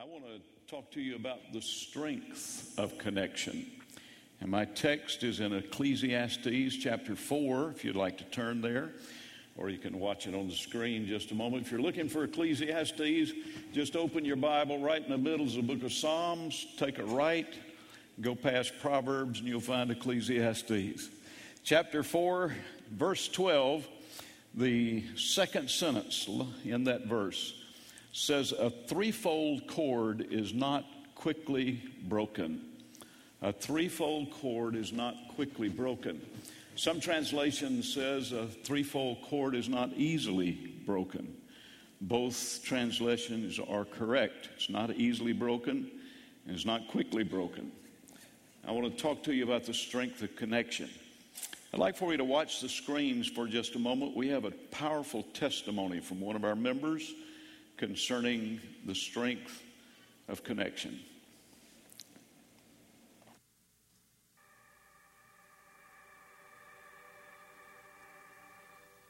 I want to talk to you about the strength of connection. And my text is in Ecclesiastes chapter 4, if you'd like to turn there, or you can watch it on the screen just a moment. If you're looking for Ecclesiastes, just open your Bible right in the middle of the book of Psalms, take a right, go past Proverbs, and you'll find Ecclesiastes. Chapter 4, verse 12, the second sentence in that verse says, A threefold cord is not quickly broken. A threefold cord is not quickly broken. Some translation says a threefold cord is not easily broken. Both translations are correct. It's not easily broken and it's not quickly broken. I want to talk to you about the strength of connection. I'd like for you to watch the screens for just a moment. We have a powerful testimony from one of our members concerning the strength of connection.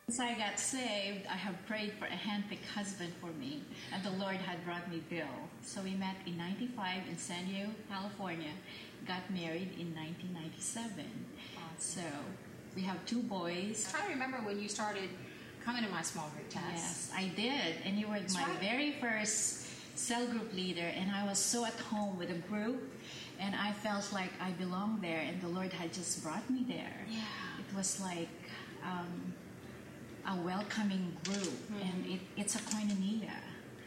Since I got saved, I have prayed for a handpicked husband for me, and the Lord had brought me Bill. So we met in 95 in San Diego, California, got married in 1997. So we have two boys. I'm trying to remember when you started coming to my small group test. Yes, I did. And you were That's my right. very first cell group leader, and I was so at home with a group, and I felt like I belonged there, and the Lord had just brought me there. Yeah. It was like um, a welcoming group, and it, it's a koinonia.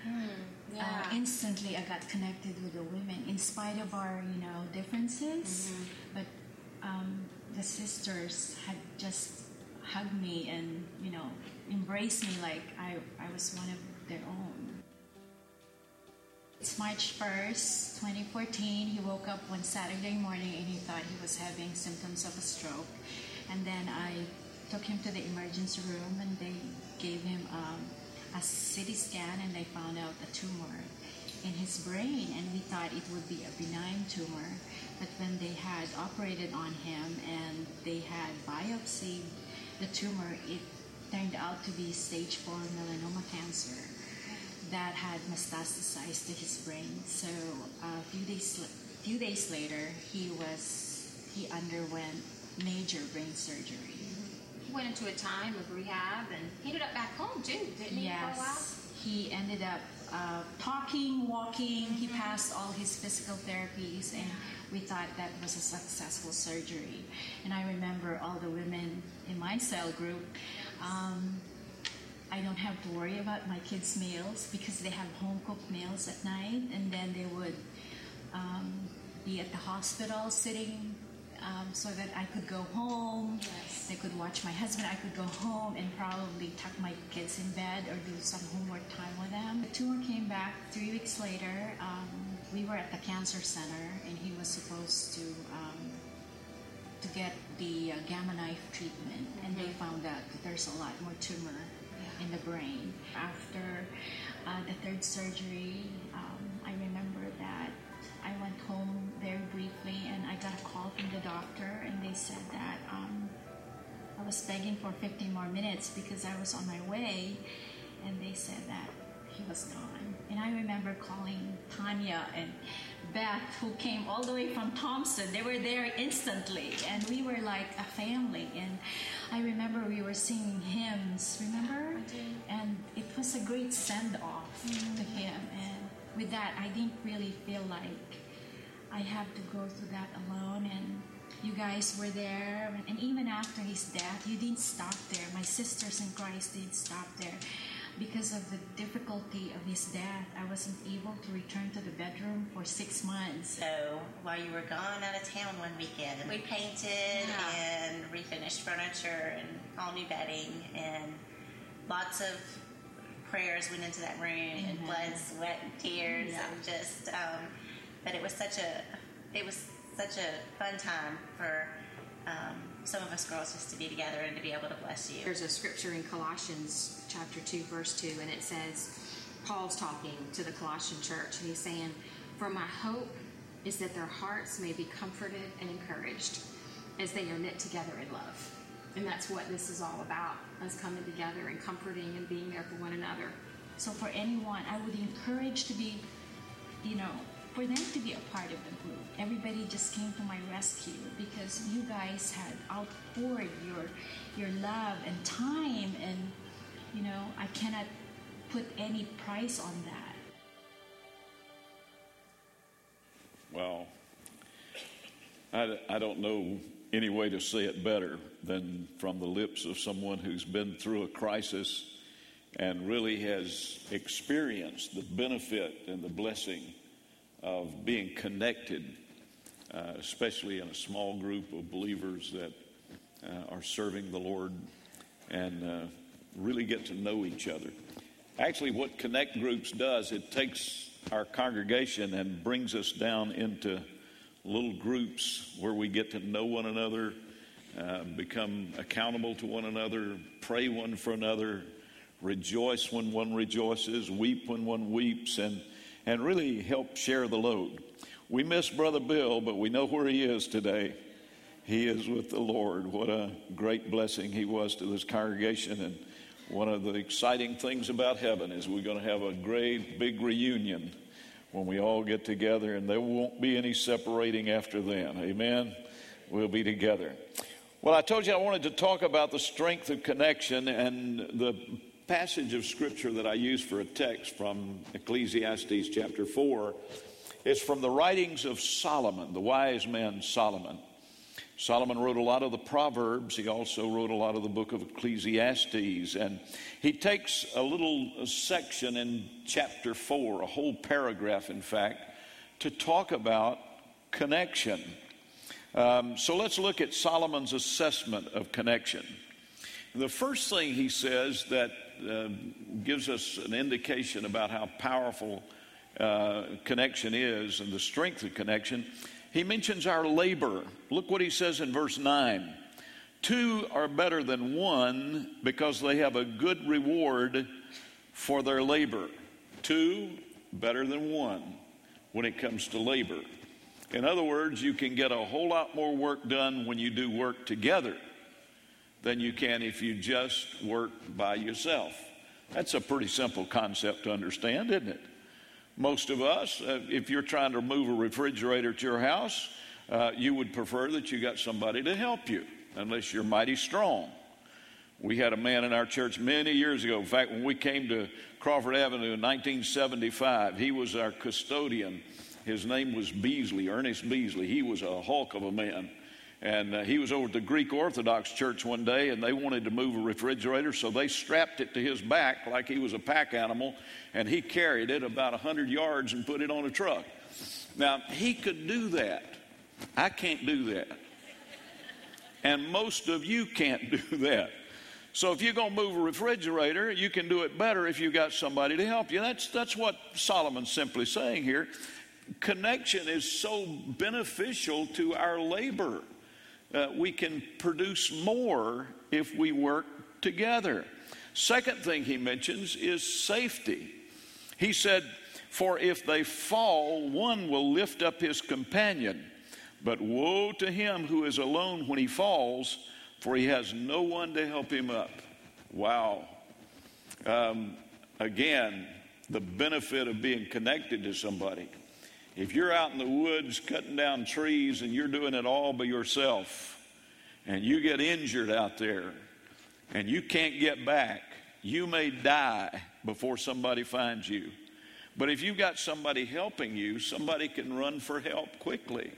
Yeah. Uh, instantly, I got connected with the women, in spite of our, you know, differences. But um, the sisters had just hugged me and, you know, embraced me like I, I was one of their own. It's March 1st, 2014. He woke up one Saturday morning and he thought he was having symptoms of a stroke. And then I took him to the emergency room and they gave him um, a CT scan and they found out a tumor in his brain. And we thought it would be a benign tumor. But when they had operated on him and they had biopsied the tumor, it turned out to be stage 4 melanoma cancer that had metastasized to his brain. So a few days few days later, he was he underwent major brain surgery. He went into a time of rehab and he ended up back home too, didn't he, for a while? Yes, he ended up uh, talking, walking. He passed all his physical therapies, and we thought that was a successful surgery. And I remember all the women in my cell group. Um, I don't have to worry about my kids' meals because they have home cooked meals at night, and then they would um, be at the hospital sitting um, so that I could go home. Yes. They could watch my husband. I could go home and probably tuck my kids in bed or do some homework time with them. The tumor came back three weeks later. Um, we were at the cancer center, and he was supposed to to get the uh, gamma knife treatment, and they found out that there's a lot more tumor in the brain. After uh, the third surgery, um, I remember that I went home very briefly, and I got a call from the doctor, and they said that um, I was begging for 15 more minutes because I was on my way, and they said that he was gone. And I remember calling Tanya and Beth, who came all the way from Thompson. They were there instantly, and we were like a family. And I remember we were singing hymns, remember? And it was a great send off to mm. him. And with that, I didn't really feel like I have to go through that alone. And you guys were there. And even after his death, you didn't stop there. My sisters in Christ didn't stop there. Because of the difficulty of his death, I wasn't able to return to the bedroom for six months. So while you were gone out of town one weekend, we painted Yeah. and refinished furniture and all new bedding, and lots of prayers went into that room, and blood, sweat, and tears, Yeah. and just. Um, but it was such a, it was such a fun time for um, some of us girls just to be together and to be able to bless you. There's a scripture in Colossians chapter 2, verse 2, and it says, Paul's talking to the Colossian church, and he's saying, For my hope is that their hearts may be comforted and encouraged as they are knit together in love. And that's what this is all about us coming together and comforting and being there for one another. So for anyone, I would encourage to be you know, for them to be a part of the group. Everybody just came to my rescue because you guys had outpoured your your love and time and you know, I cannot put any price on that. Well, I, I don't know any way to say it better than from the lips of someone who's been through a crisis and really has experienced the benefit and the blessing of being connected, uh, especially in a small group of believers that uh, are serving the Lord and uh, really get to know each other. Actually, what Connect Groups does, it takes our congregation and brings us down into little groups where we get to know one another, uh, become accountable to one another, pray one for another, rejoice when one rejoices, weep when one weeps, and, and really help share the load. We miss Brother Bill, but we know where he is today. He is with the Lord. What a great blessing he was to this congregation. And one of the exciting things about heaven is we're going to have a great big reunion when we all get together, and there won't be any separating after then. Amen? We'll be together. Well, I told you I wanted to talk about the strength of connection, and the passage of scripture that I use for a text from Ecclesiastes chapter 4 is from the writings of Solomon, the wise man Solomon. Solomon wrote a lot of the Proverbs. He also wrote a lot of the book of Ecclesiastes. And he takes a little section in chapter 4, a whole paragraph, in fact, to talk about connection. Um, so let's look at Solomon's assessment of connection. The first thing he says that uh, gives us an indication about how powerful uh, connection is and the strength of connection he mentions our labor. Look what he says in verse 9. Two are better than one because they have a good reward for their labor. Two better than one when it comes to labor. In other words, you can get a whole lot more work done when you do work together than you can if you just work by yourself. That's a pretty simple concept to understand, isn't it? Most of us, uh, if you're trying to move a refrigerator to your house, uh, you would prefer that you got somebody to help you, unless you're mighty strong. We had a man in our church many years ago. In fact, when we came to Crawford Avenue in 1975, he was our custodian. His name was Beasley, Ernest Beasley. He was a hulk of a man. And uh, he was over at the Greek Orthodox Church one day, and they wanted to move a refrigerator, so they strapped it to his back like he was a pack animal, and he carried it about 100 yards and put it on a truck. Now, he could do that. I can't do that. And most of you can't do that. So if you're going to move a refrigerator, you can do it better if you got somebody to help you. That's, that's what Solomon's simply saying here. Connection is so beneficial to our labor uh, we can produce more if we work together. Second thing he mentions is safety. He said, For if they fall, one will lift up his companion. But woe to him who is alone when he falls, for he has no one to help him up. Wow. Um, again, the benefit of being connected to somebody. If you're out in the woods cutting down trees and you're doing it all by yourself, and you get injured out there and you can't get back, you may die before somebody finds you. But if you've got somebody helping you, somebody can run for help quickly.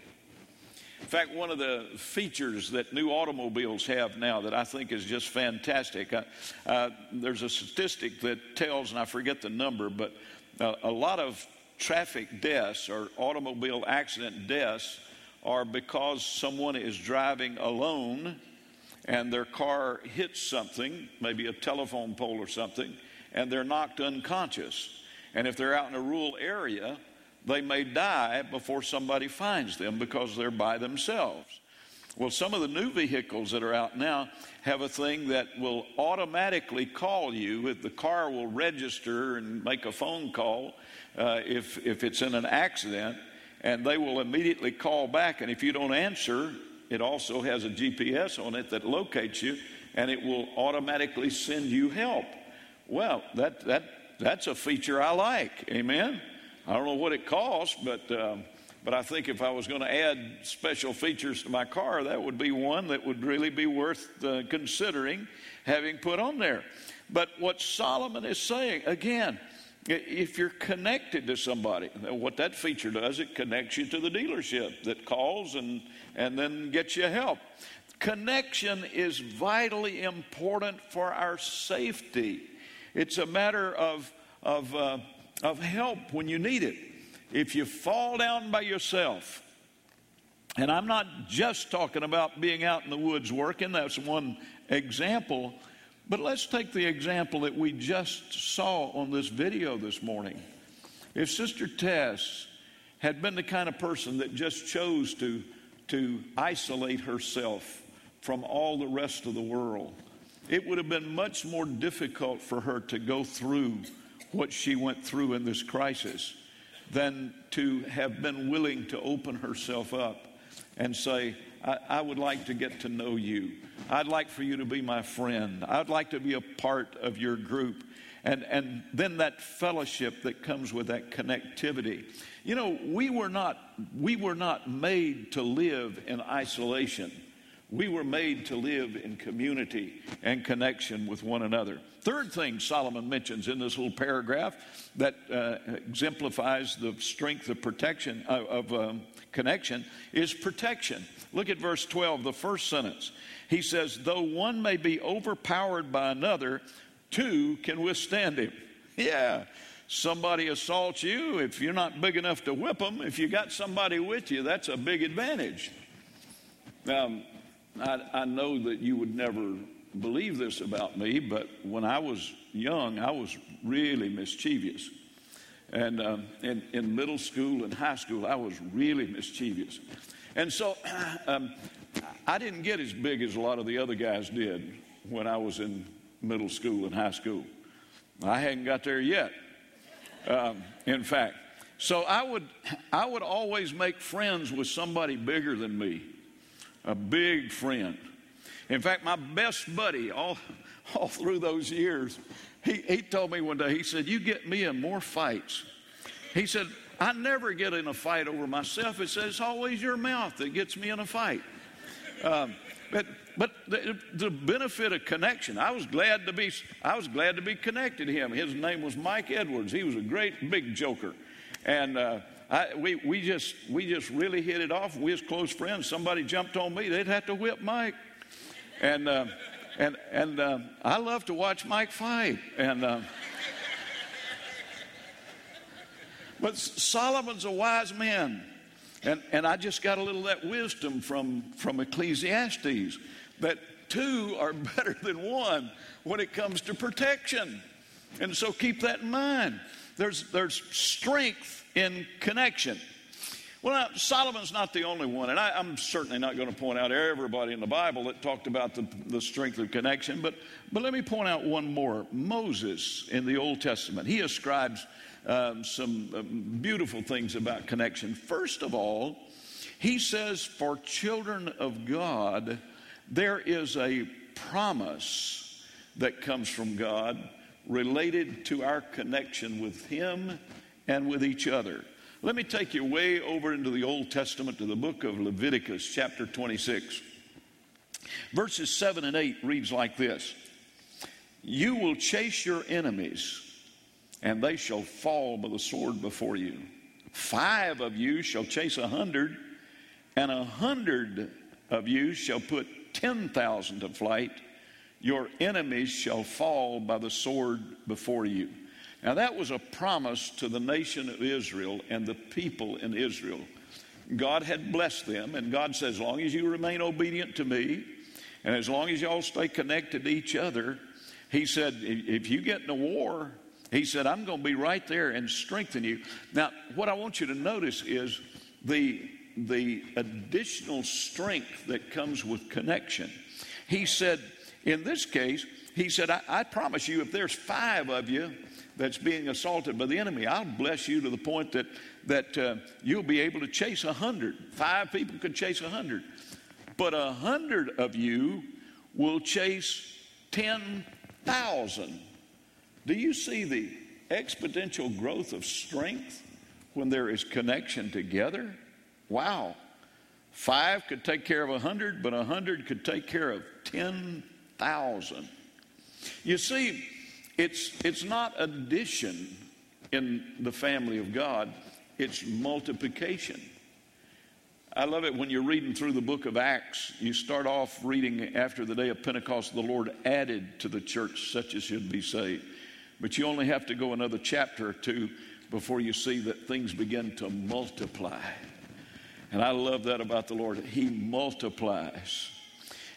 In fact, one of the features that new automobiles have now that I think is just fantastic, uh, uh, there's a statistic that tells, and I forget the number, but uh, a lot of traffic deaths or automobile accident deaths are because someone is driving alone and their car hits something, maybe a telephone pole or something, and they're knocked unconscious. And if they're out in a rural area, they may die before somebody finds them because they're by themselves. Well, some of the new vehicles that are out now have a thing that will automatically call you. If the car will register and make a phone call uh, if, if it's in an accident, and they will immediately call back. And if you don't answer, it also has a GPS on it that locates you, and it will automatically send you help. Well, that, that, that's a feature I like. Amen? I don't know what it costs, but. Um, but I think if I was going to add special features to my car, that would be one that would really be worth uh, considering having put on there. But what Solomon is saying, again, if you're connected to somebody, what that feature does, it connects you to the dealership that calls and, and then gets you help. Connection is vitally important for our safety. It's a matter of, of, uh, of help when you need it. If you fall down by yourself, and I'm not just talking about being out in the woods working, that's one example. But let's take the example that we just saw on this video this morning. If Sister Tess had been the kind of person that just chose to, to isolate herself from all the rest of the world, it would have been much more difficult for her to go through what she went through in this crisis than to have been willing to open herself up and say, I, I, would like to get to know you. I'd like for you to be my friend. I'd like to be a part of your group. And, and then that fellowship that comes with that connectivity. You know, we were not, we were not made to live in isolation. We were made to live in community and connection with one another. Third thing Solomon mentions in this little paragraph that uh, exemplifies the strength of protection of um, connection is protection. Look at verse 12, the first sentence. He says, "Though one may be overpowered by another, two can withstand him." Yeah. Somebody assaults you, if you're not big enough to whip them, if you got somebody with you, that's a big advantage. Um, I, I know that you would never believe this about me, but when I was young, I was really mischievous. And um, in, in, middle school and high school, I was really mischievous. And so um, I didn't get as big as a lot of the other guys did when I was in middle school and high school. I hadn't got there yet, um, in fact. So I would, I would always make friends with somebody bigger than me a big friend. In fact, my best buddy all, all through those years, he, he told me one day, he said, You get me in more fights. He said, I never get in a fight over myself. It says it's always your mouth that gets me in a fight. Um, but but the, the, benefit of connection, I was glad to be I was glad to be connected to him. His name was Mike Edwards. He was a great big joker, and uh, I, we, we, just, we just really hit it off. We was close friends. Somebody jumped on me, they'd have to whip Mike. And, uh, and, and uh, I love to watch Mike fight. And, uh, but Solomon's a wise man. And, and I just got a little that wisdom from, from Ecclesiastes that two are better than one when it comes to protection. And so keep that in mind. There's, there's strength in connection. Well, Solomon's not the only one, and I, am certainly not going to point out everybody in the Bible that talked about the, the strength of connection, but, but let me point out one more. Moses in the Old Testament, he ascribes um, some um, beautiful things about connection. First of all, he says, For children of God, there is a promise that comes from God related to our connection with Him and with each other. Let me take you way over into the Old Testament to the book of Leviticus, chapter 26. Verses 7 and 8 reads like this You will chase your enemies, and they shall fall by the sword before you. Five of you shall chase a hundred, and a hundred of you shall put ten thousand to flight. Your enemies shall fall by the sword before you. Now, that was a promise to the nation of Israel and the people in Israel. God had blessed them, and God says, As long as you remain obedient to me, and as long as y'all stay connected to each other, He said, If you get in a war, He said, I'm going to be right there and strengthen you. Now, what I want you to notice is the, the additional strength that comes with connection. He said, in this case, he said, I, I promise you, if there's five of you that's being assaulted by the enemy. I'll bless you to the point that, that uh, you'll be able to chase a hundred. Five people could chase a hundred. But a hundred of you will chase 10,000. Do you see the exponential growth of strength when there is connection together? Wow. Five could take care of a hundred, but a hundred could take care of 10,000. You see, it's, it's not addition in the family of God, it's multiplication. I love it when you're reading through the book of Acts. You start off reading after the day of Pentecost, the Lord added to the church such as should be saved. But you only have to go another chapter or two before you see that things begin to multiply. And I love that about the Lord. He multiplies.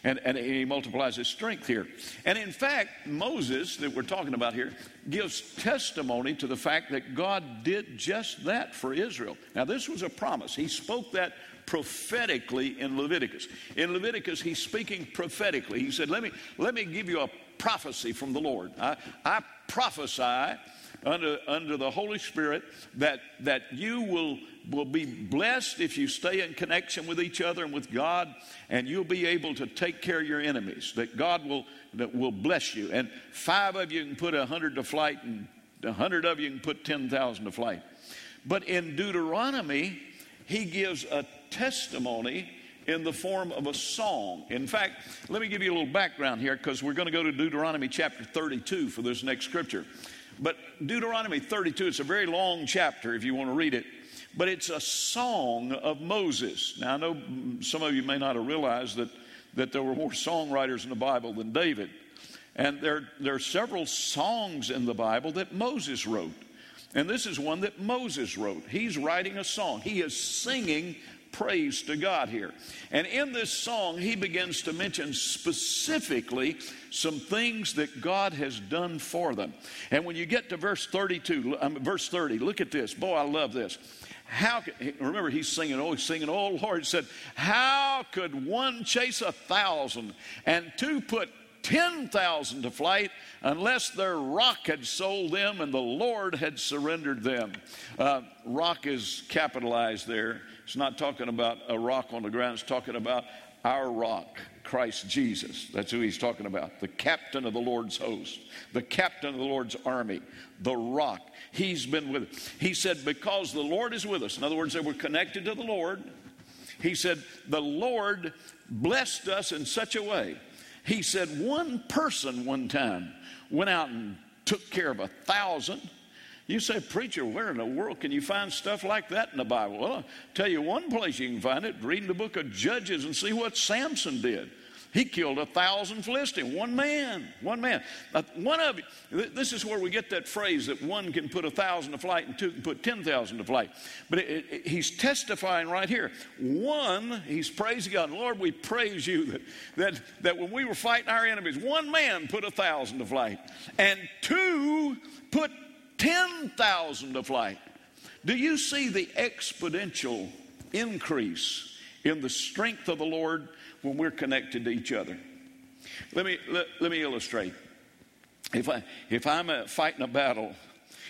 And, and he multiplies his strength here. And in fact, Moses, that we're talking about here, gives testimony to the fact that God did just that for Israel. Now, this was a promise. He spoke that prophetically in Leviticus. In Leviticus, he's speaking prophetically. He said, Let me, let me give you a prophecy from the Lord. I, I prophesy under, under the Holy Spirit that, that you will, will be blessed if you stay in connection with each other and with God, and you'll be able to take care of your enemies, that God will, that will bless you. And five of you can put a hundred to flight, and a hundred of you can put 10,000 to flight. But in Deuteronomy, he gives a testimony in the form of a song. In fact, let me give you a little background here because we're going to go to Deuteronomy chapter 32 for this next scripture. But Deuteronomy 32, it's a very long chapter if you want to read it, but it's a song of Moses. Now, I know some of you may not have realized that, that there were more songwriters in the Bible than David. And there, there are several songs in the Bible that Moses wrote. And this is one that Moses wrote. He's writing a song, he is singing praise to God here. And in this song, he begins to mention specifically some things that God has done for them. And when you get to verse 32, um, verse 30, look at this. Boy, I love this. How could, remember he's singing, oh, he's singing, oh Lord, said, How could one chase a thousand and two put 10,000 to flight unless their rock had sold them and the Lord had surrendered them. Uh, rock is capitalized there. It's not talking about a rock on the ground, it's talking about our rock, Christ Jesus. That's who he's talking about. The captain of the Lord's host, the captain of the Lord's army, the rock. He's been with us. He said, Because the Lord is with us. In other words, they were connected to the Lord. He said, The Lord blessed us in such a way. He said, One person one time went out and took care of a thousand you say, Preacher, where in the world can you find stuff like that in the Bible? Well, I'll tell you one place you can find it reading the book of Judges and see what Samson did. He killed a thousand Philistines, one man, one man. One of this is where we get that phrase that one can put a thousand to flight and two can put 10,000 to flight. But it, it, he's testifying right here. One, he's praising God. Lord, we praise you that, that, that when we were fighting our enemies, one man put a thousand to flight, and two put 10,000 to flight. Do you see the exponential increase in the strength of the Lord when we're connected to each other? Let me, let, let me illustrate. If, I, if I'm fighting a battle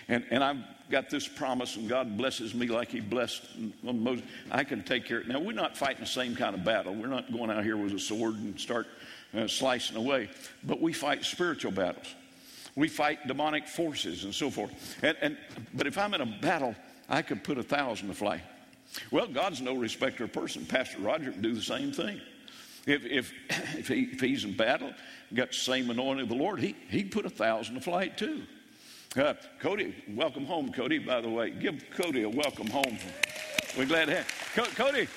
and, and I've got this promise and God blesses me like He blessed Moses, I can take care of it. Now, we're not fighting the same kind of battle. We're not going out here with a sword and start uh, slicing away, but we fight spiritual battles. We fight demonic forces and so forth. And, and, but if I'm in a battle, I could put a thousand to flight. Well, God's no respecter of person. Pastor Roger can do the same thing. If, if, if, he, if he's in battle, got the same anointing of the Lord, he, he'd put a thousand to flight too. Uh, Cody, welcome home, Cody, by the way. Give Cody a welcome home. We're glad to have Cody.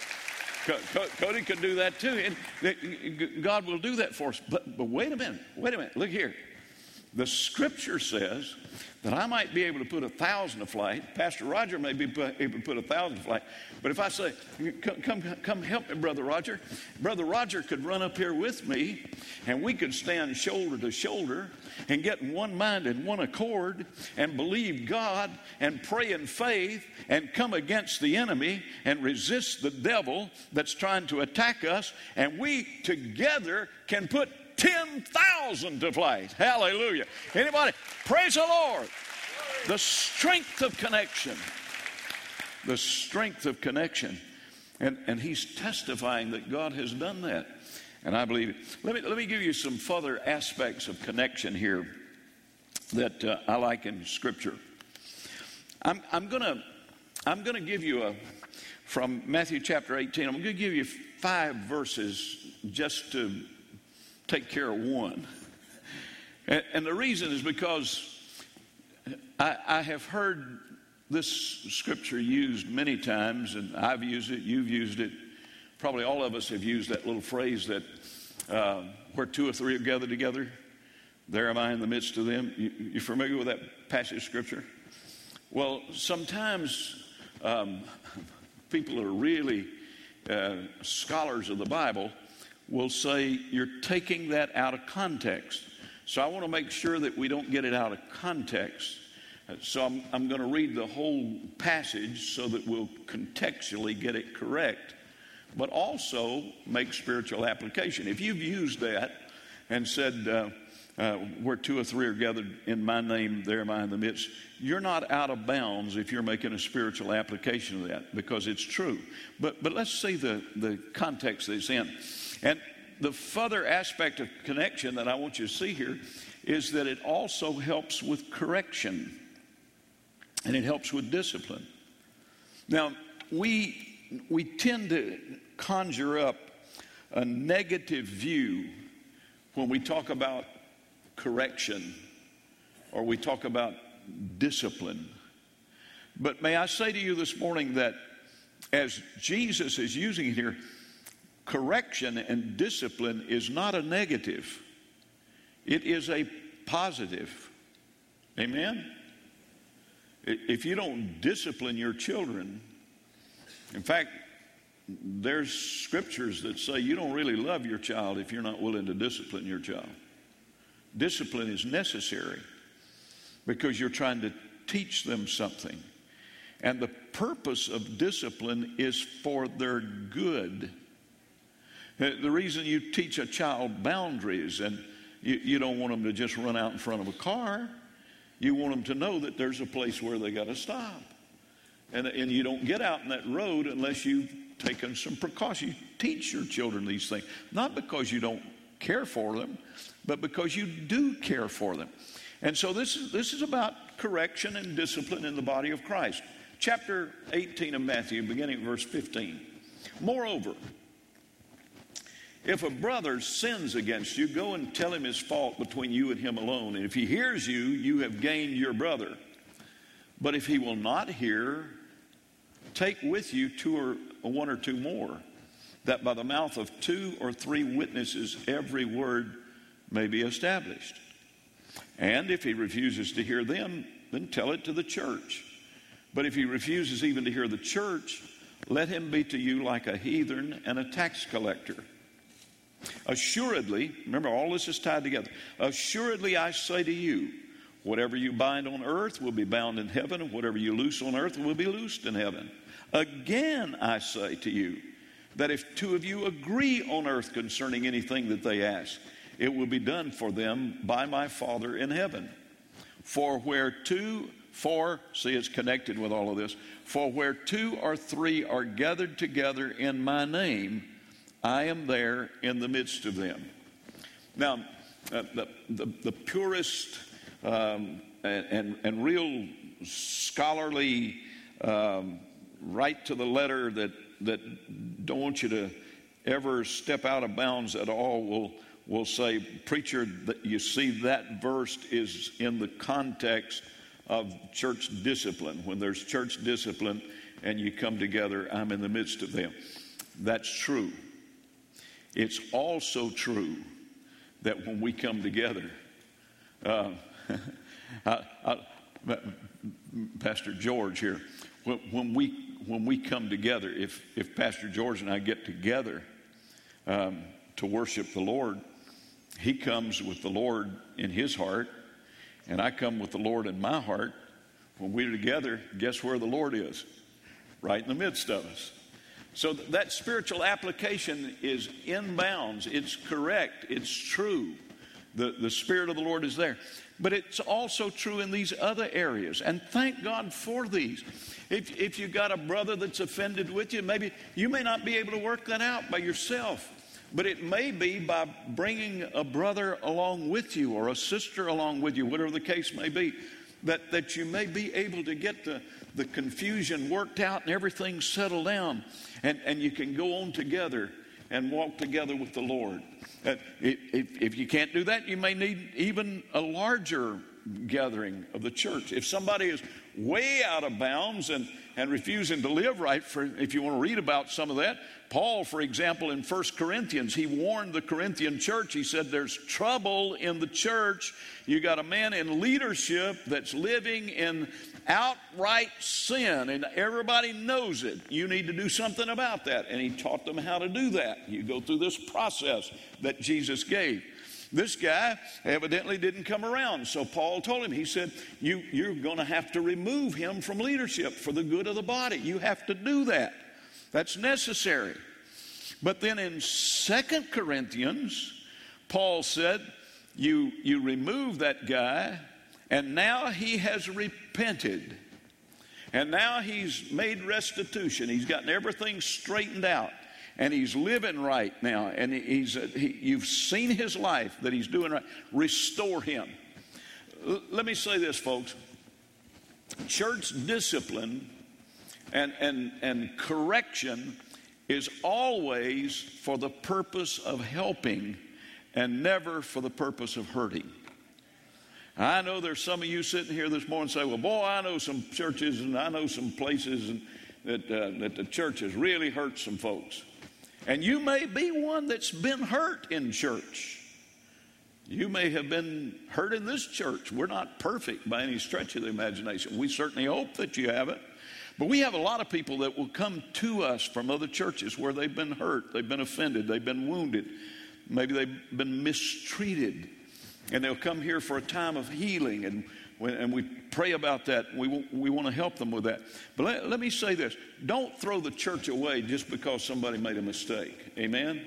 Cody could do that too. And God will do that for us. But, but wait a minute. Wait a minute. Look here. The scripture says that I might be able to put a thousand to flight. Pastor Roger may be able to put a thousand to flight. But if I say, come, come, come help me, Brother Roger, Brother Roger could run up here with me and we could stand shoulder to shoulder and get in one mind and one accord and believe God and pray in faith and come against the enemy and resist the devil that's trying to attack us. And we together can put 10,000 to flight. Hallelujah. Anybody? Praise the Lord. The strength of connection. The strength of connection. And, and he's testifying that God has done that. And I believe it. Let me, let me give you some further aspects of connection here that uh, I like in Scripture. I'm, I'm going to I'm going to give you a, from Matthew chapter 18, I'm going to give you five verses just to take care of one. And, and the reason is because I, I have heard this scripture used many times, and I've used it, you've used it. Probably all of us have used that little phrase that uh, where two or three are gathered together, there am I in the midst of them. You, you familiar with that passage of scripture? Well, sometimes um, people are really uh, scholars of the Bible will say you're taking that out of context. So I want to make sure that we don't get it out of context. So I'm, I'm going to read the whole passage so that we'll contextually get it correct, but also make spiritual application. If you've used that and said, uh, uh, where two or three are gathered in my name, there am I in the midst. You're not out of bounds if you're making a spiritual application of that because it's true. But, but let's see the, the context that it's in. And the further aspect of connection that I want you to see here is that it also helps with correction and it helps with discipline. Now, we, we tend to conjure up a negative view when we talk about correction or we talk about discipline. But may I say to you this morning that as Jesus is using it here, correction and discipline is not a negative, it is a positive. Amen? If you don't discipline your children, in fact, there's scriptures that say you don't really love your child if you're not willing to discipline your child. Discipline is necessary because you're trying to teach them something. And the purpose of discipline is for their good. Uh, the reason you teach a child boundaries and you, you don't want them to just run out in front of a car, you want them to know that there's a place where they got to stop. And, and you don't get out in that road unless you've taken some precautions. You teach your children these things, not because you don't care for them, but because you do care for them. And so this is, this is about correction and discipline in the body of Christ. Chapter 18 of Matthew, beginning at verse 15. Moreover, if a brother sins against you, go and tell him his fault between you and him alone. And if he hears you, you have gained your brother. But if he will not hear, take with you two or one or two more, that by the mouth of two or three witnesses every word may be established. And if he refuses to hear them, then tell it to the church. But if he refuses even to hear the church, let him be to you like a heathen and a tax collector. Assuredly, remember all this is tied together. Assuredly, I say to you, whatever you bind on earth will be bound in heaven, and whatever you loose on earth will be loosed in heaven. Again, I say to you, that if two of you agree on earth concerning anything that they ask, it will be done for them by my Father in heaven. For where two, for, see, it's connected with all of this. For where two or three are gathered together in my name, I am there in the midst of them. Now, uh, the, the, the, purest um, and, and, and, real scholarly, um, right to the letter that, that don't want you to ever step out of bounds at all will, will say, Preacher, that you see that verse is in the context of church discipline. When there's church discipline and you come together, I'm in the midst of them. That's true. It's also true that when we come together, uh, I, I, Pastor George here, when, we when we come together, if if Pastor George and I get together um, to worship the Lord, he comes with the Lord in his heart, and I come with the Lord in my heart. When we're together, guess where the Lord is? Right in the midst of us. So that spiritual application is in bounds. It's correct. It's true. The, the Spirit of the Lord is there. But it's also true in these other areas. And thank God for these. If, if you've got a brother that's offended with you, maybe you may not be able to work that out by yourself. But it may be by bringing a brother along with you or a sister along with you, whatever the case may be. That, that you may be able to get the, the confusion worked out and everything settled down, and, and you can go on together and walk together with the Lord. Uh, if, if you can't do that, you may need even a larger gathering of the church. If somebody is way out of bounds and, and refusing to live right, for, if you want to read about some of that, Paul, for example, in 1 Corinthians, he warned the Corinthian church. He said, There's trouble in the church. You got a man in leadership that's living in outright sin, and everybody knows it. You need to do something about that. And he taught them how to do that. You go through this process that Jesus gave. This guy evidently didn't come around. So Paul told him, he said, you, You're going to have to remove him from leadership for the good of the body. You have to do that. That's necessary. But then in Second Corinthians, Paul said, you, you remove that guy, and now he has repented. And now he's made restitution. He's gotten everything straightened out and he's living right now, and he's, he, you've seen his life that he's doing right. Restore him. L- let me say this, folks. Church discipline and, and, and correction is always for the purpose of helping and never for the purpose of hurting. I know there's some of you sitting here this morning say, Well, boy, I know some churches and I know some places and that, uh, that the church has really hurt some folks. And you may be one that's been hurt in church. You may have been hurt in this church. We're not perfect by any stretch of the imagination. We certainly hope that you haven't. But we have a lot of people that will come to us from other churches where they've been hurt, they've been offended, they've been wounded, maybe they've been mistreated. And they'll come here for a time of healing and and we pray about that. We, we want to help them with that. But let, let me say this don't throw the church away just because somebody made a mistake. Amen?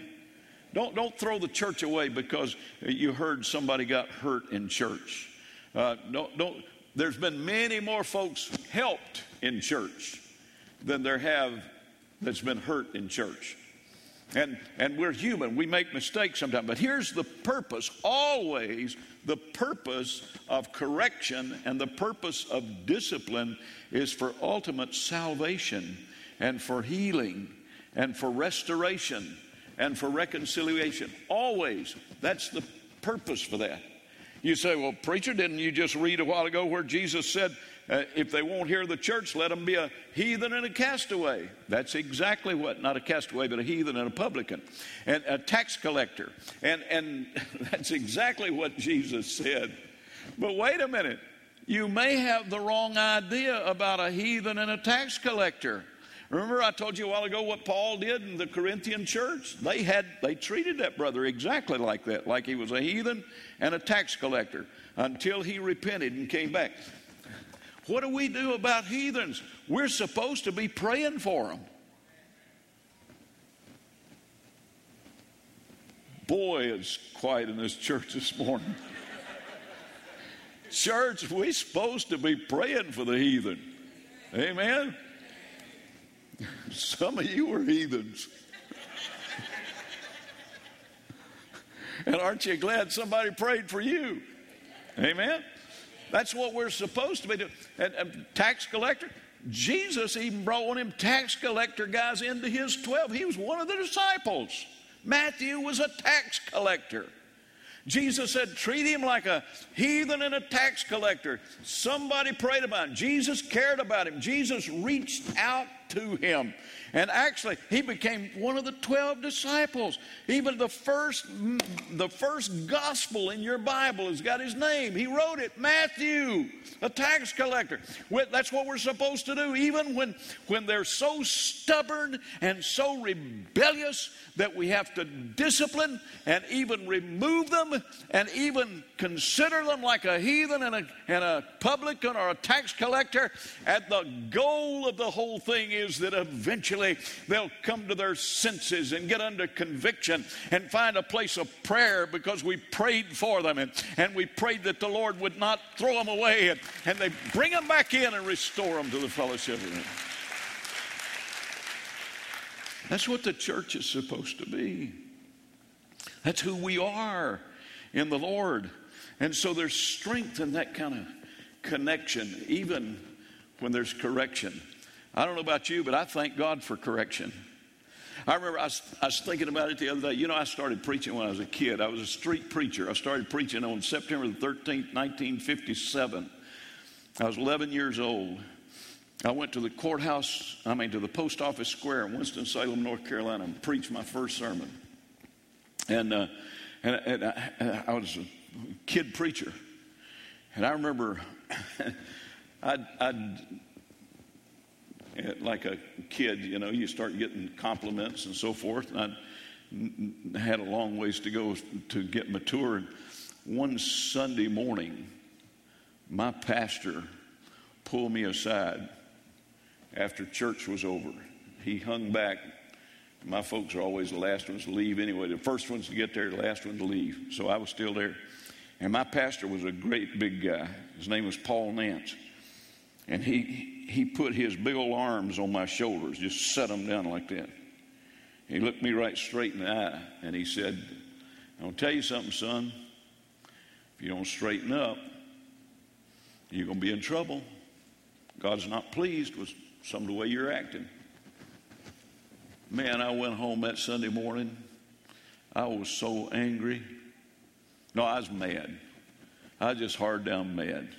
Don't, don't throw the church away because you heard somebody got hurt in church. Uh, don't, don't, there's been many more folks helped in church than there have that's been hurt in church. And, and we're human. We make mistakes sometimes. But here's the purpose always the purpose of correction and the purpose of discipline is for ultimate salvation and for healing and for restoration and for reconciliation. Always. That's the purpose for that. You say, well, preacher, didn't you just read a while ago where Jesus said, uh, if they won't hear the church, let them be a heathen and a castaway. That's exactly what, not a castaway, but a heathen and a publican, and a tax collector. And, and that's exactly what Jesus said. But wait a minute. You may have the wrong idea about a heathen and a tax collector. Remember, I told you a while ago what Paul did in the Corinthian church? They had they treated that brother exactly like that, like he was a heathen and a tax collector, until he repented and came back. What do we do about heathens? We're supposed to be praying for them. Boy, it's quiet in this church this morning. church, we're supposed to be praying for the heathen. Amen? Some of you are heathens. and aren't you glad somebody prayed for you? Amen? That's what we're supposed to be doing. And, and tax collector, Jesus even brought of them tax collector guys into his 12. He was one of the disciples. Matthew was a tax collector. Jesus said, treat him like a heathen and a tax collector. Somebody prayed about him. Jesus cared about him. Jesus reached out to him. And actually, he became one of the 12 disciples. Even the first, the first gospel in your Bible has got his name. He wrote it, Matthew, a tax collector. That's what we're supposed to do, even when, when they're so stubborn and so rebellious that we have to discipline and even remove them and even consider them like a heathen and a, and a publican or a tax collector. And the goal of the whole thing is that eventually they'll come to their senses and get under conviction and find a place of prayer because we prayed for them and, and we prayed that the Lord would not throw them away and, and they bring them back in and restore them to the fellowship of. That's what the church is supposed to be. That's who we are in the Lord. And so there's strength in that kind of connection, even when there's correction. I don't know about you, but I thank God for correction. I remember I was, I was, thinking about it the other day. You know, I started preaching when I was a kid. I was a street preacher. I started preaching on September the 13th, 1957. I was 11 years old. I went to the courthouse, I mean, to the post office square in Winston-Salem, North Carolina, and preached my first sermon. And, uh, and, and I, I, was kid preacher. And I remember I'd, I'd, eh, like a kid, you know, you start getting compliments and so forth. And I had a long ways to go to get mature. One Sunday morning, my pastor pulled me aside after church was over. He hung back. My folks are always the last ones to leave anyway. The first ones to get there, the last one to leave. So I was still there. And my pastor was a great big guy. His name was Paul Nance. And he, he put his big old arms on my shoulders, just set them down like that. He looked me right straight in the eye and he said, I'll tell you something, son. If you don't straighten up, you're going to be in trouble. God's not pleased with some of the way you're acting. Man, I went home that Sunday morning. I was so angry. No, I was mad. I was just hard down mad.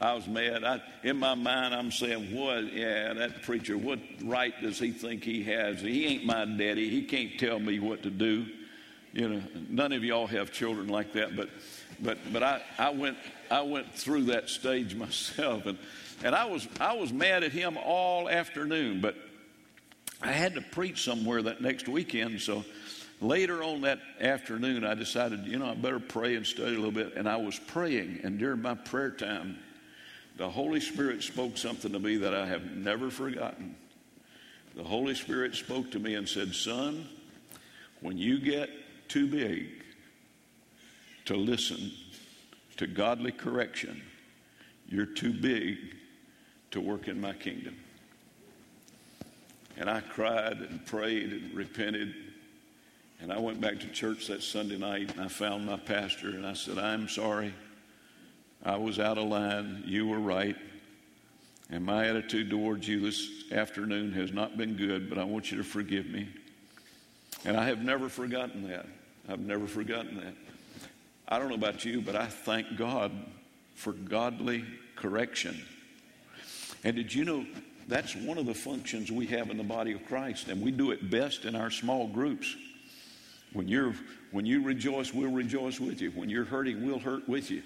I was mad. I, in my mind, I'm saying, what? Yeah, that preacher, what right does he think he has? He ain't my daddy. He can't tell me what to do. You know, none of y'all have children like that, but, but, but I, I went, I went through that stage myself, and, and I was, I was mad at him all afternoon, but I had to preach somewhere that next weekend, so later on that afternoon, I decided, you know, I better pray and study a little bit. And I was praying, and during my prayer time, the Holy Spirit spoke something to me that I have never forgotten. The Holy Spirit spoke to me and said, Son, when you get too big to listen to godly correction, you're too big to work in my kingdom. And I cried and prayed and repented. And I went back to church that Sunday night and I found my pastor and I said, I'm sorry. I was out of line. You were right. And my attitude towards you this afternoon has not been good, but I want you to forgive me. And I have never forgotten that. I've never forgotten that. I don't know about you, but I thank God for godly correction. And did you know that's one of the functions we have in the body of Christ, and we do it best in our small groups. When, you're, when you rejoice, we'll rejoice with you. When you're hurting, we'll hurt with you.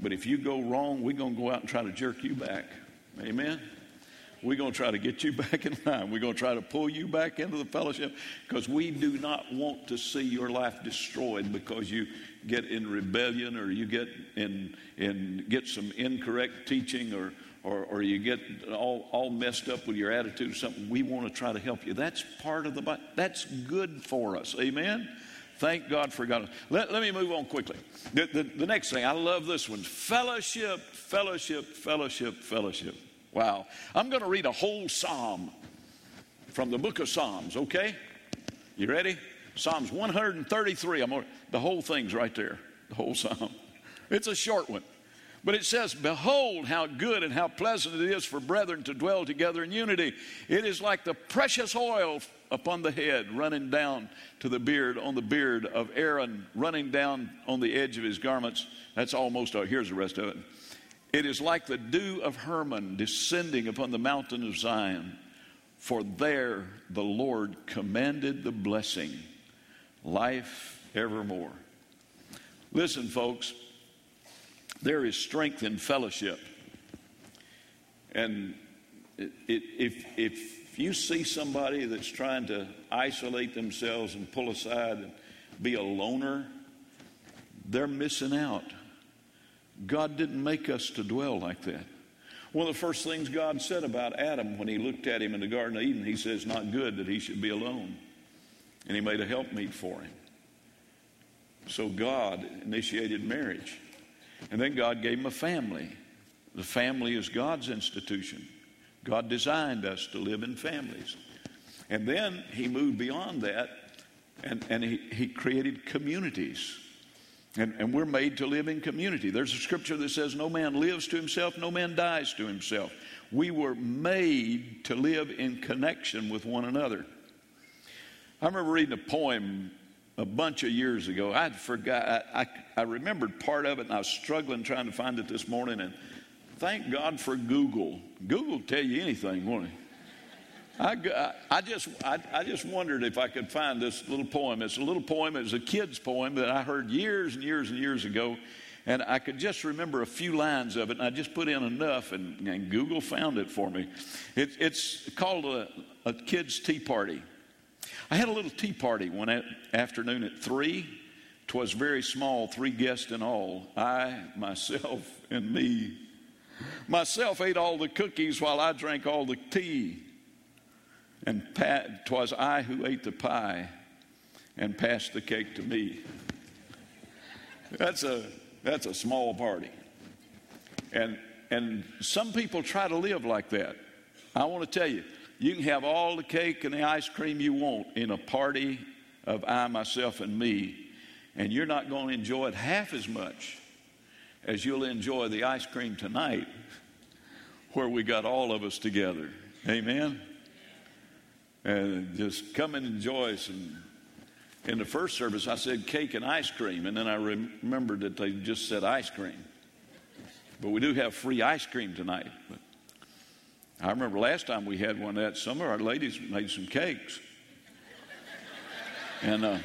But if you go wrong, we're going to go out and try to jerk you back. Amen? We're going to try to get you back in line. We're going to try to pull you back into the fellowship because we do not want to see your life destroyed because you get in rebellion or you get in, in get some incorrect teaching or, or, or you get all, all messed up with your attitude or something. We want to try to help you. That's part of the That's good for us. Amen? Thank God for God. Let, let me move on quickly. The, the, the next thing, I love this one fellowship, fellowship, fellowship, fellowship. Wow. I'm going to read a whole psalm from the book of Psalms, okay? You ready? Psalms 133. I'm the whole thing's right there, the whole psalm. It's a short one. But it says, Behold, how good and how pleasant it is for brethren to dwell together in unity. It is like the precious oil upon the head, running down to the beard, on the beard of Aaron, running down on the edge of his garments. That's almost, oh, here's the rest of it. It is like the dew of Hermon descending upon the mountain of Zion, for there the Lord commanded the blessing, life evermore. Listen, folks, there is strength in fellowship. And if, if you see somebody that's trying to isolate themselves and pull aside and be a loner, they're missing out. God didn't make us to dwell like that. One of the first things God said about Adam when he looked at him in the Garden of Eden, he says, Not good that he should be alone. And he made a helpmeet for him. So God initiated marriage. And then God gave him a family. The family is God's institution. God designed us to live in families. And then he moved beyond that and, and he, he created communities. And, and we're made to live in community. There's a scripture that says, No man lives to himself, no man dies to himself. We were made to live in connection with one another. I remember reading a poem a bunch of years ago. I'd forgot, I, I, I remembered part of it, and I was struggling trying to find it this morning. And thank God for Google. Google will tell you anything, won't it? I, I, just, I, I, just wondered if I could find this little poem. It's a little poem, it's a kid's poem that I heard years and years and years ago. And I could just remember a few lines of it, and I just put in enough, and, and Google found it for me. It, it's called a, a Kid's Tea Party. I had a little tea party one afternoon at 3. Twas very small, three guests in all. I, myself, and me. Myself ate all the cookies while I drank all the tea. And Pat, twas I who ate the pie and passed the cake to me. That's a, that's a small party. And, and some people try to live like that. I want to tell you, you can have all the cake and the ice cream you want in a party of I, myself, and me, and you're not going to enjoy it half as much as you'll enjoy the ice cream tonight where we got all of us together. Amen? and just come and enjoy some. In the first service, I said cake and ice cream, and then I remembered that they just said ice cream. But we do have free ice cream tonight. But I remember last time we had one that summer, our ladies made some cakes. And uh,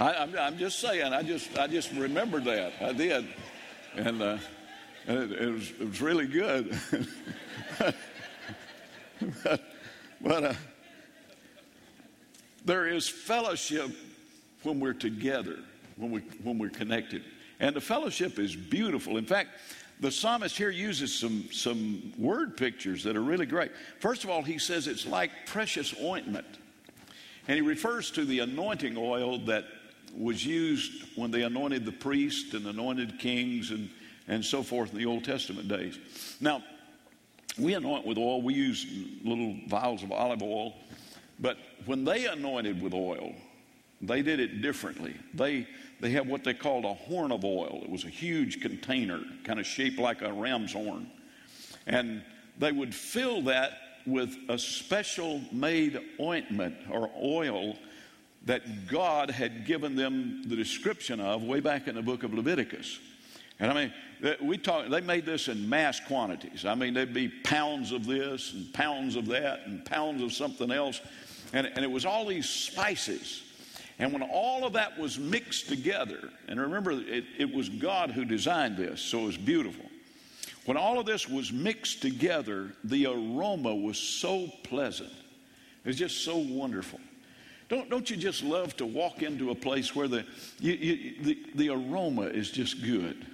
I, am just saying, I just, I just remembered that. I did. And uh, it, it, was, it was really good. but, but uh, there is fellowship when we're together, when, we, when we're connected. And the fellowship is beautiful. In fact, the psalmist here uses some, some word pictures that are really great. First of all, he says it's like precious ointment. And he refers to the anointing oil that was used when they anointed the priest and anointed kings and, and so forth in the Old Testament days. Now, we anoint with oil, we use little vials of olive oil but when they anointed with oil, they did it differently. They, they had what they called a horn of oil. It was a huge container, kind of shaped like a ram's horn. And they would fill that with a special made ointment or oil that God had given them the description of way back in the book of Leviticus. And I mean, we talk, they made this in mass quantities. I mean, there'd be pounds of this and pounds of that and pounds of something else. And, and it was all these spices. And when all of that was mixed together, and remember, it, it was God who designed this, so it was beautiful. When all of this was mixed together, the aroma was so pleasant. It was just so wonderful. Don't, don't you just love to walk into a place where the, you, you, the, the aroma is just good?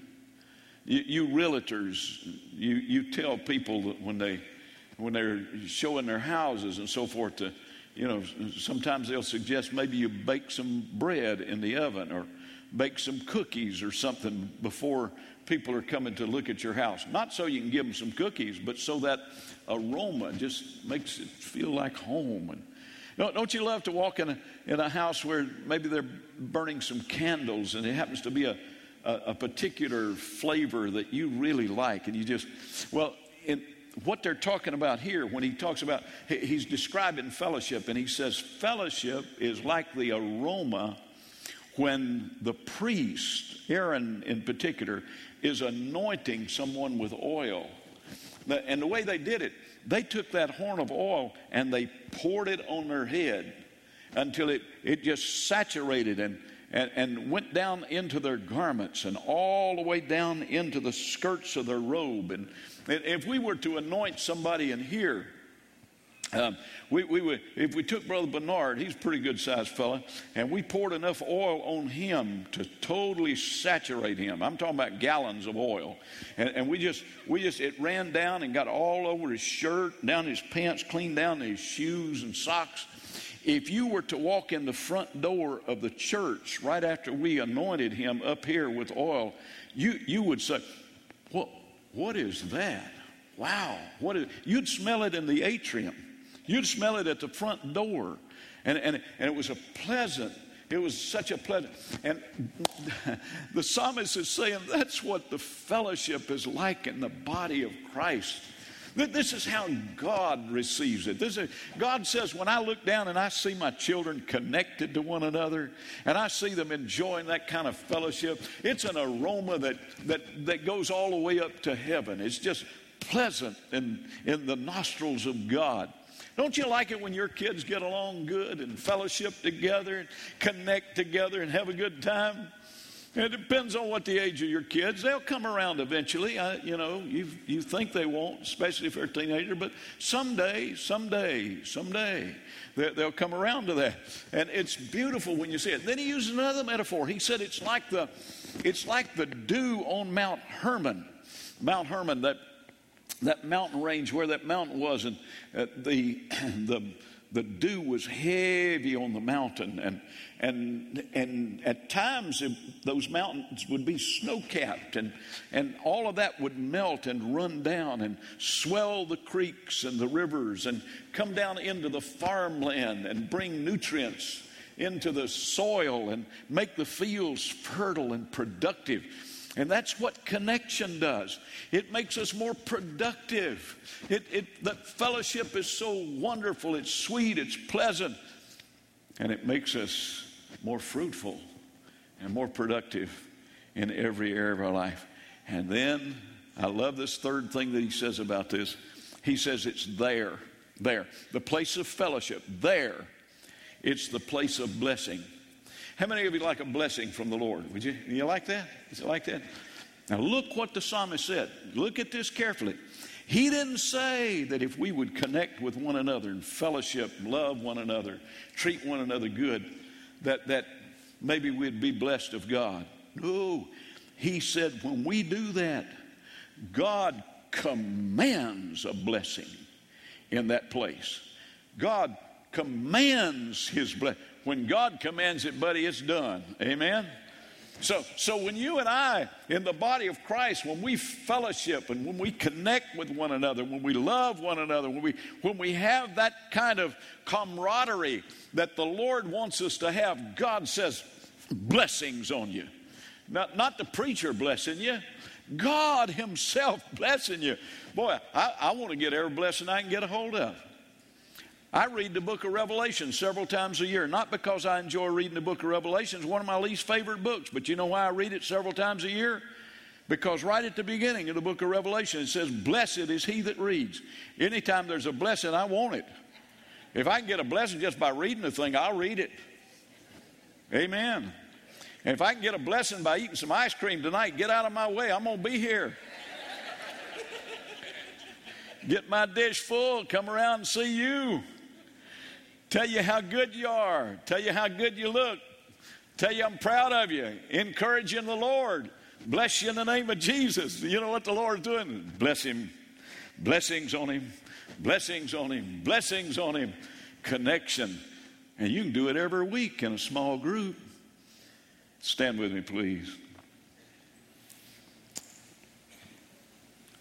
You, you realtors, you, you tell people that when, they, when they're showing their houses and so forth to, you know, sometimes they'll suggest maybe you bake some bread in the oven or bake some cookies or something before people are coming to look at your house. Not so you can give them some cookies, but so that aroma just makes it feel like home. And don't, you love to walk in a, in a house where maybe they're burning some candles and it happens to be a, a, a particular flavor that you really like, and you just, well, in, what they're talking about here when he talks about, he's describing fellowship, and he says, Fellowship is like the aroma when the priest, Aaron in particular, is anointing someone with oil. And the way they did it, they took that horn of oil and they poured it on their head until it, it just saturated and, and, and went down into their garments and all the way down into the skirts of their robe. And if we were to anoint somebody in here, um, we, we would, if we took Brother Bernard, he's a pretty good sized fella, and we poured enough oil on him to totally saturate him. I'm talking about gallons of oil. And, and we just, we just, it ran down and got all over his shirt, down his pants, clean down his shoes and socks. If you were to walk in the front door of the church right after we anointed him up here with oil, you, you would say, well, what is that? Wow. What is, you'd smell it in the atrium. You'd smell it at the front door. And, and, and it was a pleasant, it was such a pleasant. And the psalmist is saying that's what the fellowship is like in the body of Christ. This is how God receives it. This is, God says, when I look down and I see my children connected to one another and I see them enjoying that kind of fellowship, it's an aroma that, that, that goes all the way up to heaven. It's just pleasant in, in the nostrils of God. Don't you like it when your kids get along good and fellowship together and connect together and have a good time? It depends on what the age of your kids. They'll come around eventually. I, you know, you, you think they won't, especially if they're a teenager, but someday, someday, someday, they, they'll come around to that. And it's beautiful when you see it. Then he used another metaphor. He said it's like the, it's like the dew on Mount Hermon. Mount Hermon, that, that mountain range where that mountain was, and uh, the, the, the dew was heavy on the mountain. And, and and at times those mountains would be snow capped and and all of that would melt and run down and swell the creeks and the rivers and come down into the farmland and bring nutrients into the soil and make the fields fertile and productive and that's what connection does. It makes us more productive. It, it, that fellowship is so wonderful. It's sweet. It's pleasant. And it makes us more fruitful and more productive in every area of our life. And then I love this third thing that he says about this. He says it's there, there, the place of fellowship, there. It's the place of blessing. How many of you like a blessing from the Lord? Would you? You like that? Is it like that? Now look what the psalmist said. Look at this carefully. He didn't say that if we would connect with one another and fellowship, love one another, treat one another good, that, that maybe we'd be blessed of God. No, he said when we do that, God commands a blessing in that place. God commands his blessing. When God commands it, buddy, it's done. Amen? So, so when you and I, in the body of Christ, when we fellowship and when we connect with one another, when we love one another, when we, when we have that kind of camaraderie that the Lord wants us to have, God says, blessings on you. Not, not the preacher blessing you, God Himself blessing you. Boy, I, I want to get every blessing I can get a hold of. I read the book of Revelation several times a year, not because I enjoy reading the book of Revelation. It's one of my least favorite books, but you know why I read it several times a year? Because right at the beginning of the book of Revelation, it says, Blessed is he that reads. Anytime there's a blessing, I want it. If I can get a blessing just by reading the thing, I'll read it. Amen. And if I can get a blessing by eating some ice cream tonight, get out of my way. I'm going to be here. get my dish full, come around and see you tell you how good you are, tell you how good you look, tell you I'm proud of you, encourage you in the Lord, bless you in the name of Jesus. You know what the Lord's doing? Bless him. Blessings on him, blessings on him, blessings on him. Connection. And you can do it every week in a small group. Stand with me, please.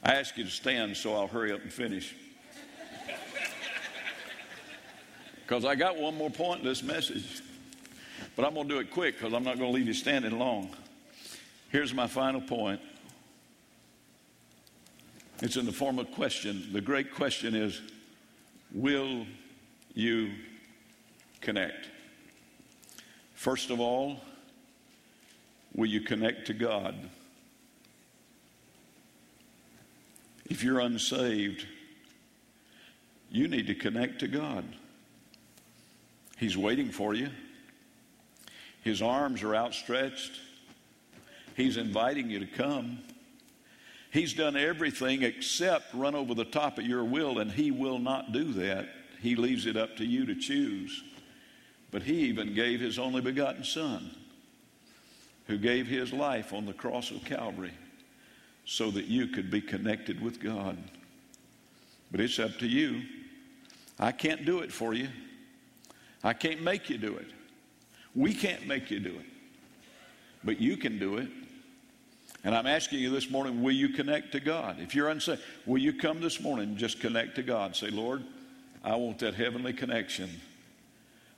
I ask you to stand so I'll hurry up and finish. Because I got one more point in this message. But I'm going to do it quick because I'm not going to leave you standing long. Here's my final point it's in the form of a question. The great question is Will you connect? First of all, will you connect to God? If you're unsaved, you need to connect to God. He's waiting for you. His arms are outstretched. He's inviting you to come. He's done everything except run over the top of your will, and He will not do that. He leaves it up to you to choose. But He even gave His only begotten Son, who gave His life on the cross of Calvary so that you could be connected with God. But it's up to you. I can't do it for you. I can't make you do it. We can't make you do it. But you can do it. And I'm asking you this morning, will you connect to God? If you're unsaved, will you come this morning and just connect to God? Say, Lord, I want that heavenly connection.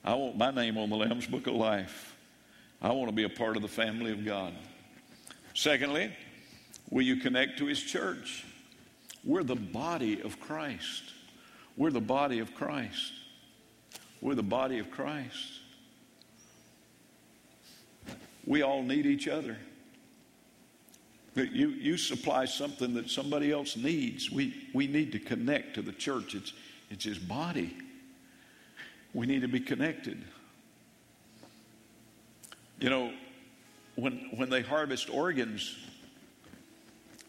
I want my name on the Lamb's Book of Life. I want to be a part of the family of God. Secondly, will you connect to His church? We're the body of Christ. We're the body of Christ. We're the body of Christ. We all need each other. You, you supply something that somebody else needs. We, we need to connect to the church. It's, it's his body. We need to be connected. You know, when, when they harvest organs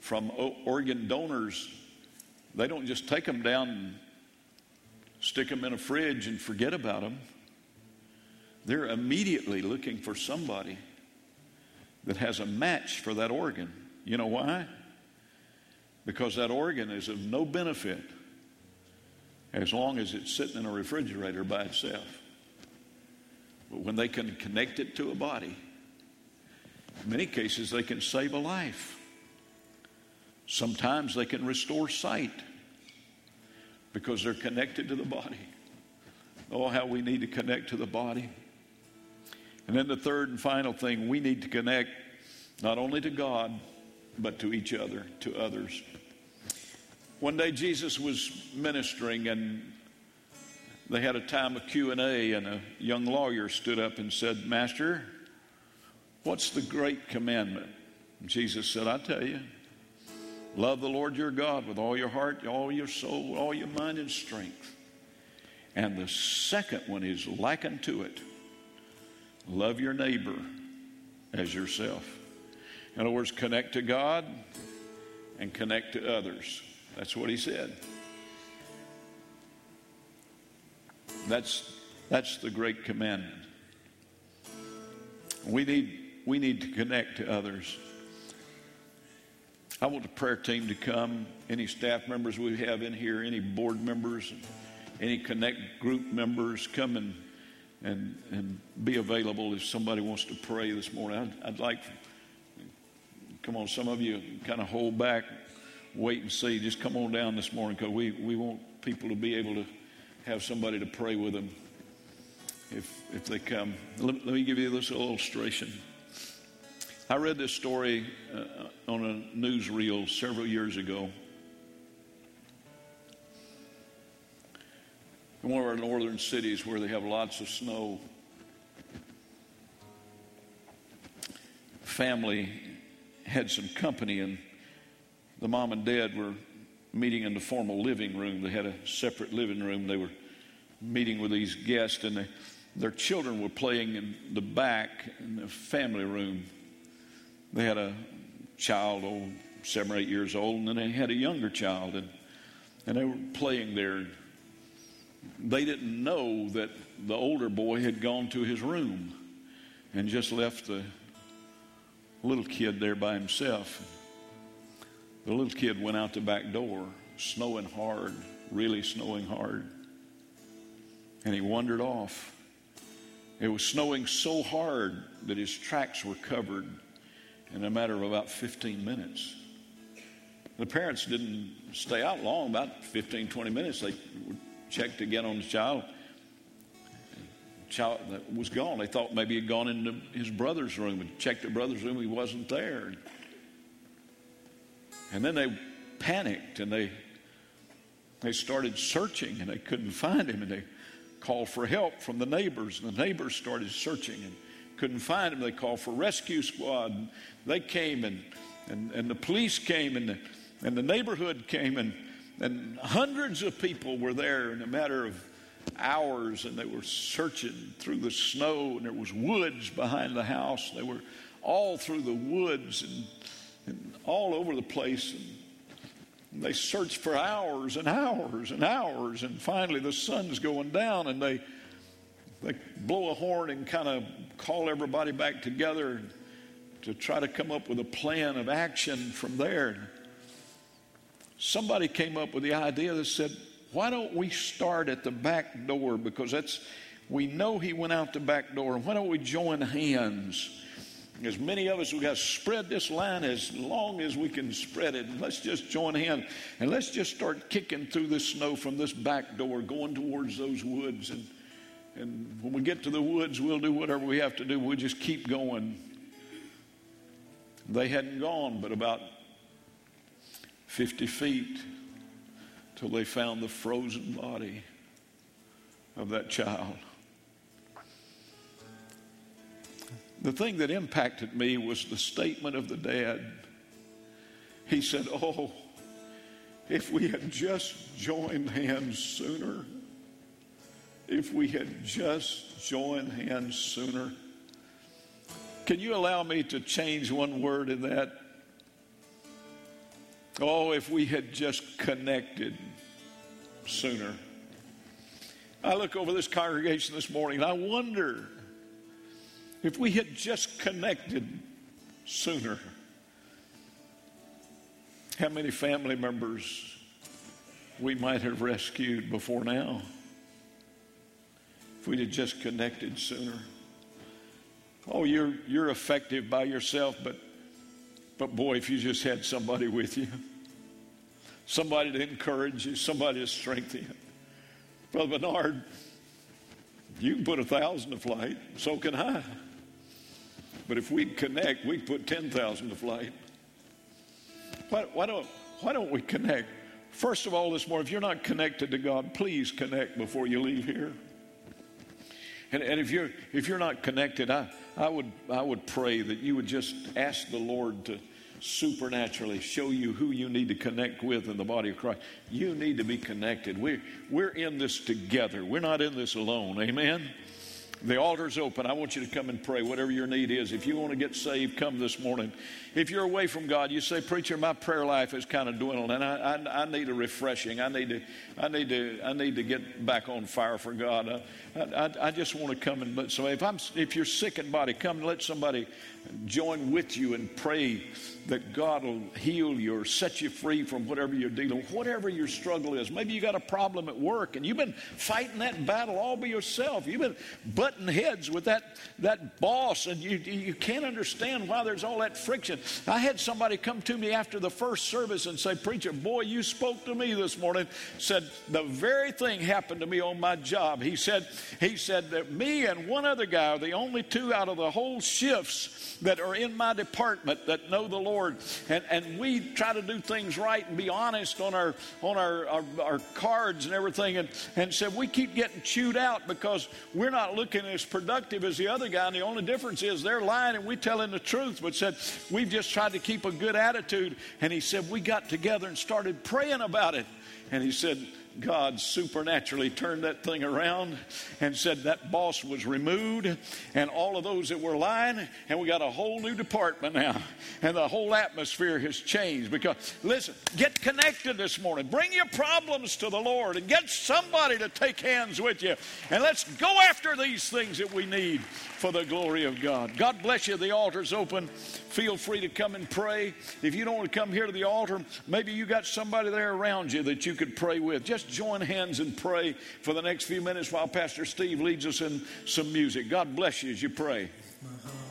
from organ donors, they don't just take them down stick them in a fridge and forget about them. They're immediately looking for somebody that has a match for that organ. You know why? Because that organ is of no benefit as long as it's sitting in a refrigerator by itself. But when they can connect it to a body, in many cases they can save a life. Sometimes they can restore sight because they're connected to the body. Oh, how we need to connect to the body. And then the third and final thing, we need to connect not only to God, but to each other, to others. One day Jesus was ministering and they had a time of Q&A and a young lawyer stood up and said, "Master, what's the great commandment?" And Jesus said, "I tell you, love the Lord your God with all your heart, all your soul, all your mind and strength." And the second one is likened to it. Love your neighbor as yourself. In other words, connect to God and connect to others. That's what he said. That's, that's the great commandment. We need, we need to connect to others. I want the prayer team to come, any staff members we have in here, any board members, any connect group members, come and, and, and be available if somebody wants to pray this morning. I'd, I'd like Come on, some of you kind of hold back, wait and see. Just come on down this morning because we, we want people to be able to have somebody to pray with them if, if they come. Let, let me give you this illustration. I read this story uh, on a newsreel several years ago. In one of our northern cities where they have lots of snow, family had some company, and the mom and dad were meeting in the formal living room. They had a separate living room. They were meeting with these guests, and they, their children were playing in the back in the family room. They had a child, old seven or eight years old, and then they had a younger child, and and they were playing there. They didn't know that the older boy had gone to his room and just left the little kid there by himself. The little kid went out the back door, snowing hard, really snowing hard. And he wandered off. It was snowing so hard that his tracks were covered in a matter of about 15 minutes. The parents didn't stay out long, about 15, 20 minutes. They checked again on the child child was gone. They thought maybe he'd gone into his brother's room and checked the brother's room. He wasn't there. And then they panicked and they they started searching and they couldn't find him and they called for help from the neighbors and the neighbors started searching and couldn't find him. They called for rescue squad. And they came and, and, and the police came and the, and the neighborhood came and, and hundreds of people were there in a matter of hours and they were searching through the snow and there was woods behind the house. They were all through the woods and, and all over the place. And they searched for hours and hours and hours. And finally the sun's going down and they, they blow a horn and kind of call everybody back together to try to come up with a plan of action from there. Somebody came up with the idea that said, why don't we start at the back door? Because that's, we know he went out the back door. Why don't we join hands? As many of us, we got to spread this line as long as we can spread it. Let's just join hands and let's just start kicking through the snow from this back door, going towards those woods. And, and when we get to the woods, we'll do whatever we have to do. We'll just keep going. They hadn't gone but about 50 feet till they found the frozen body of that child. The thing that impacted me was the statement of the dad. He said, Oh, if we had just joined hands sooner, if we had just joined hands sooner. Can you allow me to change one word in that? Oh, if we had just connected sooner. I look over this congregation this morning and I wonder if we had just connected sooner. How many family members we might have rescued before now if we'd have just connected sooner. Oh, you're, you're effective by yourself, but, but boy, if you just had somebody with you, somebody to encourage you, somebody to strengthen you. Brother Bernard, you can put a thousand to flight, so can I. But if we connect, we put 10,000 to flight. Why, why, don't, why don't we connect? First of all, this morning, if you're not connected to God, please connect before you leave here. And, and if, you're, if you're not connected, I, I, would, I would pray that you would just ask the Lord to supernaturally show you who you need to connect with in the body of Christ. You need to be connected. We're, we're in this together, we're not in this alone. Amen? The altar's open. I want you to come and pray, whatever your need is. If you want to get saved, come this morning. If you're away from God, you say, Preacher, my prayer life is kind of dwindled, and I, I, I need a refreshing. I need to, I need to, I need to get back on fire for God. Uh, I, I, I just want to come and. So if I'm, if you're sick in body, come and let somebody join with you and pray that God will heal you or set you free from whatever you're dealing with, whatever your struggle is. Maybe you got a problem at work and you've been fighting that battle all by yourself. You've been butting heads with that, that boss and you, you can't understand why there's all that friction. I had somebody come to me after the first service and say, Preacher, boy, you spoke to me this morning. Said, the very thing happened to me on my job. He said, he said that me and one other guy are the only two out of the whole shifts that are in my department that know the Lord. And, and we try to do things right and be honest on our on our, our, our cards and everything. And, and said we keep getting chewed out because we're not looking as productive as the other guy. And the only difference is they're lying and we telling the truth. But said we've just tried to keep a good attitude. And he said we got together and started praying about it. And he said, God supernaturally turned that thing around and said that boss was removed and all of those that were lying, and we got a whole new department now. And the whole atmosphere has changed because, listen, get connected this morning. Bring your problems to the Lord and get somebody to take hands with you. And let's go after these things that we need for the glory of God. God bless you. The altar's open. Feel free to come and pray. If you don't want to come here to the altar, maybe you got somebody there around you that you could pray with. Just join hands and pray for the next few minutes while Pastor Steve leads us in some music. God bless you as you pray. Uh-huh.